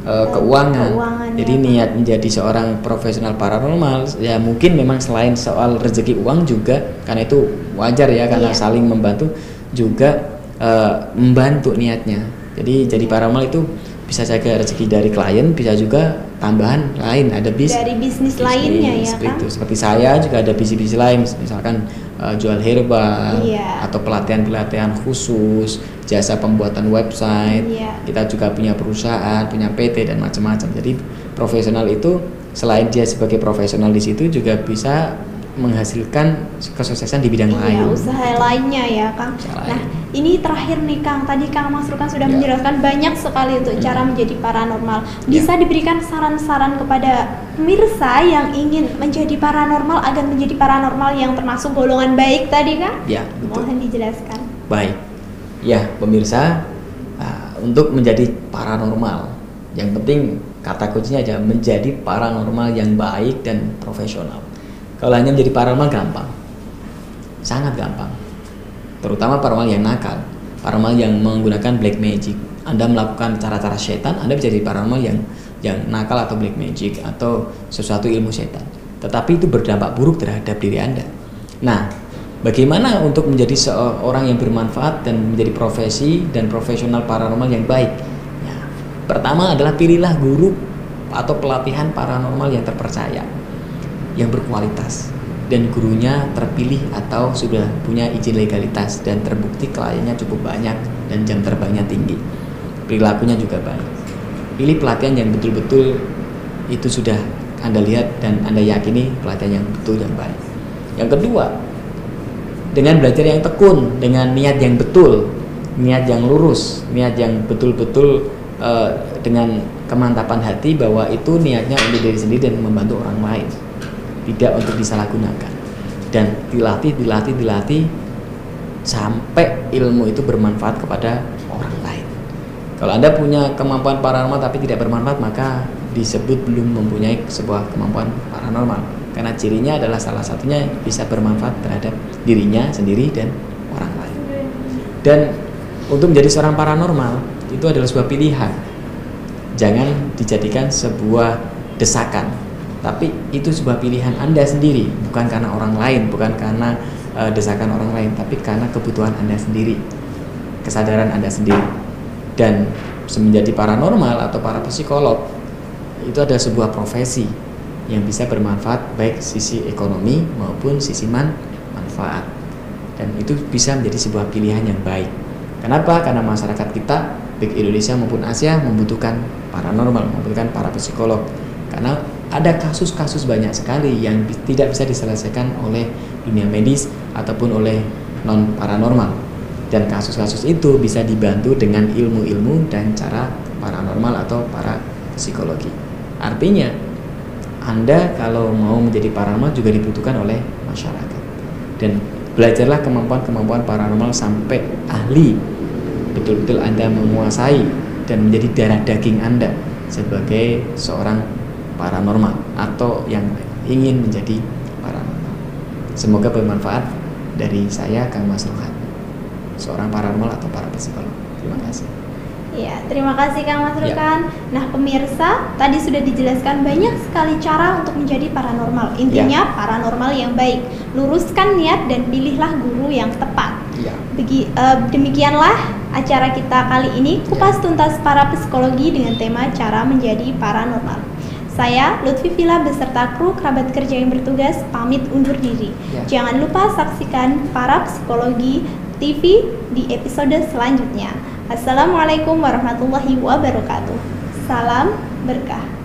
uh, keuangan. keuangan jadi ya. niat menjadi seorang profesional paranormal ya mungkin memang selain soal rezeki uang juga karena itu wajar ya karena iya. saling membantu juga uh, membantu niatnya. Jadi jadi paranormal itu bisa jaga rezeki dari klien, bisa juga tambahan lain ada bis dari bisnis, bisnis lainnya ya seperti kan? itu. Seperti saya juga ada bisnis-bisnis lain, misalkan uh, jual herbal iya. atau pelatihan-pelatihan khusus, jasa pembuatan website. Iya. Kita juga punya perusahaan, punya PT dan macam-macam. Jadi profesional itu selain dia sebagai profesional di situ juga bisa menghasilkan kesuksesan di bidang iya, lain. usaha lainnya ya, Kang. Nah, ini terakhir nih, Kang. Tadi Kang Mas Rukan sudah ya. menjelaskan banyak sekali untuk hmm. cara menjadi paranormal. Bisa ya. diberikan saran-saran kepada pemirsa yang ingin menjadi paranormal agar menjadi paranormal yang termasuk golongan baik tadi, Kang? Ya, betul. Mohon dijelaskan. Baik. Ya, pemirsa, uh, untuk menjadi paranormal, yang penting kata kuncinya aja menjadi paranormal yang baik dan profesional kalau hanya menjadi paranormal gampang. Sangat gampang. Terutama paranormal yang nakal. Paranormal yang menggunakan black magic. Anda melakukan cara-cara setan, Anda bisa jadi paranormal yang yang nakal atau black magic atau sesuatu ilmu setan. Tetapi itu berdampak buruk terhadap diri Anda. Nah, bagaimana untuk menjadi seorang yang bermanfaat dan menjadi profesi dan profesional paranormal yang baik? Ya, pertama adalah pilihlah guru atau pelatihan paranormal yang terpercaya yang berkualitas. Dan gurunya terpilih atau sudah punya izin legalitas dan terbukti kliennya cukup banyak dan jam terbangnya tinggi. Perilakunya juga baik. Pilih pelatihan yang betul-betul itu sudah anda lihat dan anda yakini pelatihan yang betul yang baik. Yang kedua dengan belajar yang tekun dengan niat yang betul niat yang lurus niat yang betul-betul uh, dengan kemantapan hati bahwa itu niatnya untuk diri sendiri dan membantu orang lain tidak untuk disalahgunakan. Dan dilatih dilatih dilatih sampai ilmu itu bermanfaat kepada orang lain. Kalau anda punya kemampuan paranormal tapi tidak bermanfaat maka disebut belum mempunyai sebuah kemampuan paranormal. Karena cirinya adalah salah satunya bisa bermanfaat terhadap dirinya sendiri dan orang lain. Dan untuk menjadi seorang paranormal itu adalah sebuah pilihan. Jangan dijadikan sebuah desakan tapi itu sebuah pilihan Anda sendiri, bukan karena orang lain, bukan karena uh, desakan orang lain, tapi karena kebutuhan Anda sendiri, kesadaran Anda sendiri. Dan menjadi paranormal atau para psikolog itu ada sebuah profesi yang bisa bermanfaat baik sisi ekonomi maupun sisi man manfaat. Dan itu bisa menjadi sebuah pilihan yang baik. Kenapa? Karena masyarakat kita baik Indonesia maupun Asia membutuhkan paranormal, membutuhkan para psikolog. Karena ada kasus-kasus banyak sekali yang tidak bisa diselesaikan oleh dunia medis ataupun oleh non paranormal. Dan kasus-kasus itu bisa dibantu dengan ilmu-ilmu dan cara paranormal atau para psikologi artinya anda kalau mau menjadi paranormal juga dibutuhkan oleh masyarakat. Dan belajarlah kemampuan-kemampuan paranormal sampai ahli. Betul-betul anda menguasai dan menjadi darah daging anda sebagai seorang paranormal atau yang ingin menjadi paranormal. Semoga bermanfaat dari saya Kang Mas Rohan, seorang paranormal atau para psikolog. Terima kasih. Ya, terima kasih Kang Mas Rukan. Ya. Nah, pemirsa, tadi sudah dijelaskan banyak sekali cara untuk menjadi paranormal. Intinya ya. paranormal yang baik. Luruskan niat dan pilihlah guru yang tepat. Ya. Begi, uh, demikianlah acara kita kali ini kupas ya. tuntas para psikologi dengan tema cara menjadi paranormal. Saya Lutfi Villa beserta kru kerabat kerja yang bertugas pamit undur diri. Ya. Jangan lupa saksikan para psikologi TV di episode selanjutnya. Assalamualaikum warahmatullahi wabarakatuh. Salam berkah.